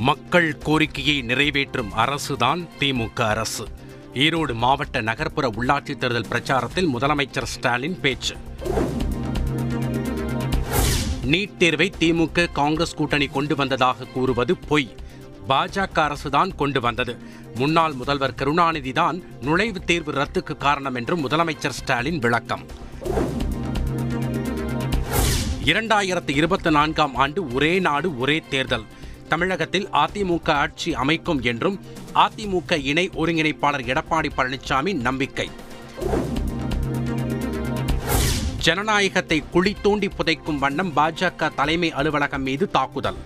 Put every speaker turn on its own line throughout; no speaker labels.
மக்கள் கோரிக்கையை நிறைவேற்றும் அரசுதான் திமுக அரசு. ஈரோடு மாவட்ட நகர்ப்புற உள்ளாட்சித் தேர்தல் பிரச்சாரத்தில் முதலமைச்சர் ஸ்டாலின் பேச்சு. நீட் தேர்வை திமுக காங்கிரஸ் கூட்டணி கொண்டு வந்ததாக கூறுவது பொய். பாஜக அரசுதான் கொண்டு வந்தது. முன்னாள் முதல்வர் கருணாநிதி தான் நுழைவுத் தேர்வு ரத்துக்கு காரணம் என்றும் முதலமைச்சர் ஸ்டாலின் விளக்கம். இரண்டாயிரத்து இருபத்தி நான்காம் ஆண்டு ஒரே நாடு ஒரே தேர்தல். தமிழகத்தில் அதிமுக ஆட்சி அமைக்கும் என்றும் அதிமுக இணை ஒருங்கிணைப்பாளர் எடப்பாடி பழனிசாமி நம்பிக்கை. ஜனநாயகத்தை குழி தோண்டி புதைக்கும் வண்ணம் பாஜக தலைமை அலுவலகம் மீது தாக்குதல்.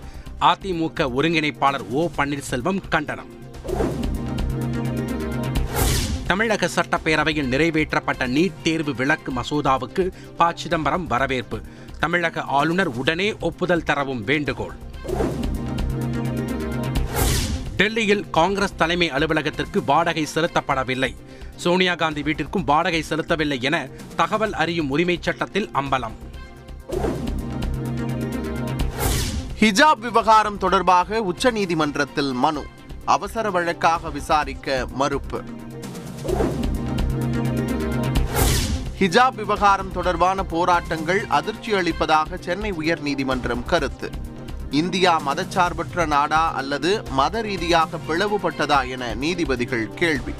அதிமுக ஒருங்கிணைப்பாளர் ஓ பன்னீர்செல்வம் கண்டனம். தமிழக சட்டப்பேரவையில் நிறைவேற்றப்பட்ட நீட் தேர்வு விலக்கு மசோதாவுக்கு ப சிதம்பரம் வரவேற்பு. தமிழக ஆளுநர் உடனே ஒப்புதல் தரவும் வேண்டுகோள். டெல்லியில் காங்கிரஸ் தலைமை அலுவலகத்திற்கு வாடகை செலுத்தப்படவில்லை. சோனியா காந்தி வீட்டிற்கும் வாடகை செலுத்தவில்லை என தகவல் அறியும் உரிமைச் சட்டத்தில் அம்பலம்.
ஹிஜாப் விவகாரம் தொடர்பாக உச்சநீதிமன்றத்தில் மனு. அவசர வழக்காக விசாரிக்க மறுப்பு. ஹிஜாப் விவகாரம் தொடர்பான போராட்டங்கள் அதிர்ச்சி அளிப்பதாக சென்னை உயர்நீதிமன்றம் கருத்து. இந்தியா மதச்சார்பற்ற நாடா அல்லது மத ரீதியாக பிளவுபட்டதா என நீதிபதிகள் கேள்வி.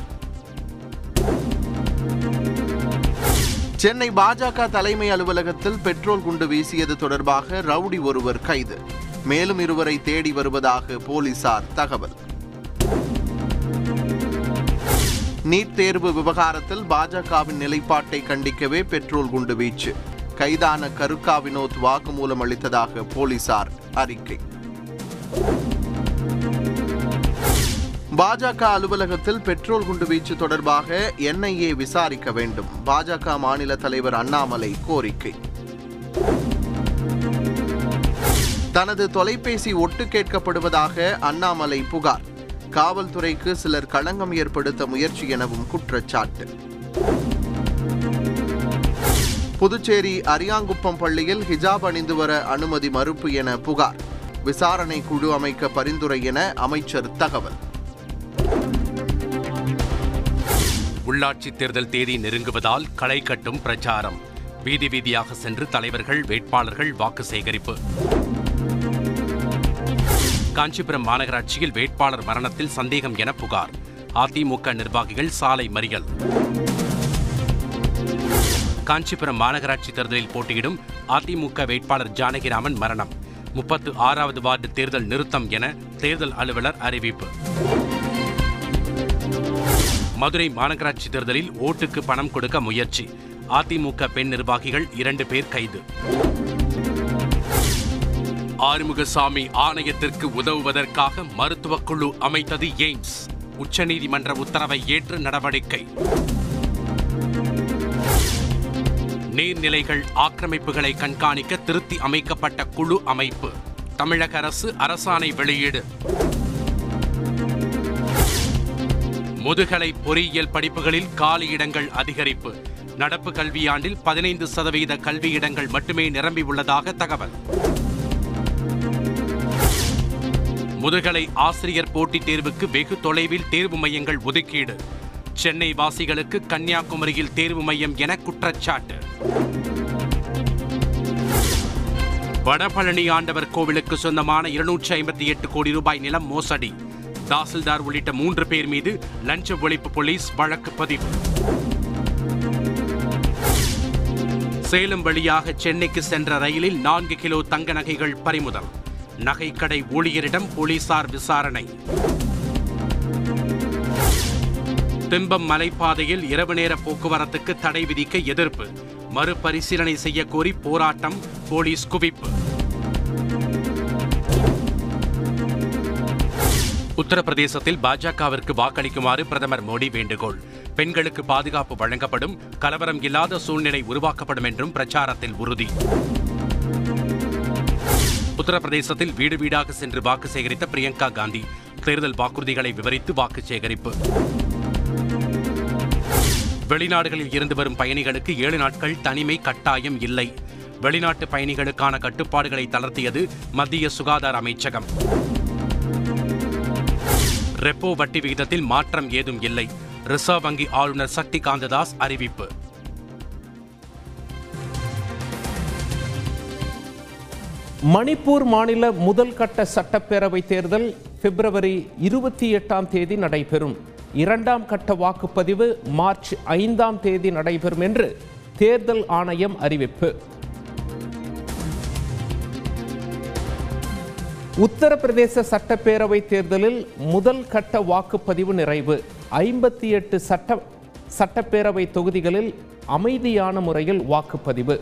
சென்னை பாஜக தலைமை அலுவலகத்தில் பெட்ரோல் குண்டு வீசியது தொடர்பாக ரவுடி ஒருவர் கைது. மேலும் இருவரை தேடி வருவதாக போலீசார் தகவல். நீட் தேர்வு விவகாரத்தில் பாஜகவின் நிலைப்பாட்டை கண்டிக்கவே பெட்ரோல் குண்டு வீச்சு. கைதான கருக்கா வினோத் வாக்குமூலம் அளித்ததாக போலீசார் அறிக்கை. பாஜக அலுவலகத்தில் பெட்ரோல் குண்டு வீச்சு தொடர்பாக என்ஐஏ விசாரிக்க வேண்டும். பாஜக மாநில தலைவர் அண்ணாமலை கோரிக்கை. தனது தொலைபேசி ஒட்டு கேட்கப்படுவதாக அண்ணாமலை புகார். காவல்துறைக்கு சிலர் களங்கம் ஏற்படுத்த முயற்சி எனவும் குற்றச்சாட்டு. புதுச்சேரி அரியாங்குப்பம் பள்ளியில் ஹிஜாப் அணிந்து வர அனுமதி மறுப்பு என புகார். விசாரணை குழு அமைக்க பரிந்துரை என அமைச்சர் தகவல்.
உள்ளாட்சித் தேர்தல் தேதி நெருங்குவதால் களை கட்டும் பிரச்சாரம். வீதி வீதியாக சென்று தலைவர்கள் வேட்பாளர்கள் வாக்கு சேகரிப்பு. காஞ்சிபுரம் மாநகராட்சியில் வேட்பாளர் மரணத்தில் சந்தேகம் என புகார். அதிமுக நிர்வாகிகள் சாலை மறியல். காஞ்சிபுரம் மாநகராட்சி தேர்தலில் போட்டியிடும் அதிமுக வேட்பாளர் ஜானகிராமன் மரணம். முப்பத்து ஆறாவது வார்டு தேர்தல் நிறுத்தம் என தேர்தல் அலுவலர் அறிவிப்பு. மதுரை மாநகராட்சி தேர்தலில் ஓட்டுக்கு பணம் கொடுக்க முயற்சி. அதிமுக பெண் நிர்வாகிகள் இரண்டு பேர் கைது. ஆறுமுகசாமி ஆணையத்திற்கு உதவுவதற்காக மருத்துவக் குழு அமைத்தது எய்ம்ஸ். உச்சநீதிமன்ற உத்தரவை ஏற்று நடவடிக்கை. நீர்நிலைகள் ஆக்கிரமிப்புகளை கண்காணிக்க திருத்தி அமைக்கப்பட்ட குழு அமைப்பு. தமிழக அரசு அரசாணை வெளியீடு. முதுகலை பொறியியல் படிப்புகளில் காலி இடங்கள் அதிகரிப்பு. நடப்பு கல்வியாண்டில் பதினைந்து சதவீத கல்வியிடங்கள் மட்டுமே நிரம்பி உள்ளதாக தகவல். முதுகலை ஆசிரியர் போட்டித் தேர்வுக்கு வெகு தொலைவில் தேர்வு மையங்கள் ஒதுக்கீடு. சென்னை வாசிகளுக்கு கன்னியாகுமரியில் தேர்வு மையம் என குற்றச்சாட்டு. வடபழனி ஆண்டவர் கோவிலுக்கு சொந்தமான இருநூற்றி ஐம்பத்தி எட்டு கோடி ரூபாய் நிலம் மோசடி. தாசில்தார் உள்ளிட்ட மூன்று பேர் மீது லஞ்ச ஒழிப்பு போலீஸ் வழக்கு பதிவு. சேலம் வழியாக சென்னைக்கு சென்ற ரயிலில் நான்கு கிலோ தங்க நகைகள் பறிமுதல். நகைக்கடை ஊழியரிடம் போலீசார் விசாரணை. திம்பம் மலைப்பாதையில் இரவு நேர போக்குவரத்துக்கு தடை விதிக்க எதிர்ப்பு. மறுபரிசீலனை செய்ய கோரி போராட்டம் போலீஸ் குவிப்பு. உத்தரப்பிரதேசத்தில் பாஜகவிற்கு வாக்களிக்குமாறு பிரதமர் மோடி வேண்டுகோள். பெண்களுக்கு பாதுகாப்பு வழங்கப்படும் கலவரம் இல்லாத சூழ்நிலை உருவாக்கப்படும் என்றும் பிரச்சாரத்தில் உறுதி. உத்தரப்பிரதேசத்தில் வீடு வீடாக சென்று வாக்கு சேகரித்த பிரியங்கா காந்தி தேர்தல் வாக்குறுதிகளை விவரித்து வாக்கு சேகரிப்பு. வெளிநாடுகளில் இருந்து வரும் பயணிகளுக்கு ஏழு நாட்கள் தனிமை கட்டாயம் இல்லை. வெளிநாட்டு பயணிகளுக்கான கட்டுப்பாடுகளை தளர்த்தியது மத்திய சுகாதார அமைச்சகம். ரெப்போ வட்டி விகிதத்தில் மாற்றம் ஏதும் இல்லை. ரிசர்வ் வங்கி ஆளுநர் சக்தி காந்ததாஸ் அறிவிப்பு.
மணிப்பூர் மாநில முதல் கட்ட சட்டப்பேரவை தேர்தல் பிப்ரவரி இருபத்தி எட்டாம் தேதி நடைபெறும். இரண்டாம் கட்ட வாக்குப்பதிவு மார்ச் ஐந்தாம் தேதி நடைபெறும் என்று தேர்தல் ஆணையம் அறிவிப்பு. உத்தரப்பிரதேச சட்டப்பேரவை தேர்தலில் முதல் கட்ட வாக்குப்பதிவு நிறைவு. ஐம்பத்தி எட்டு சட்ட சட்டப்பேரவை தொகுதிகளில் அமைதியான முறையில் வாக்குப்பதிவு.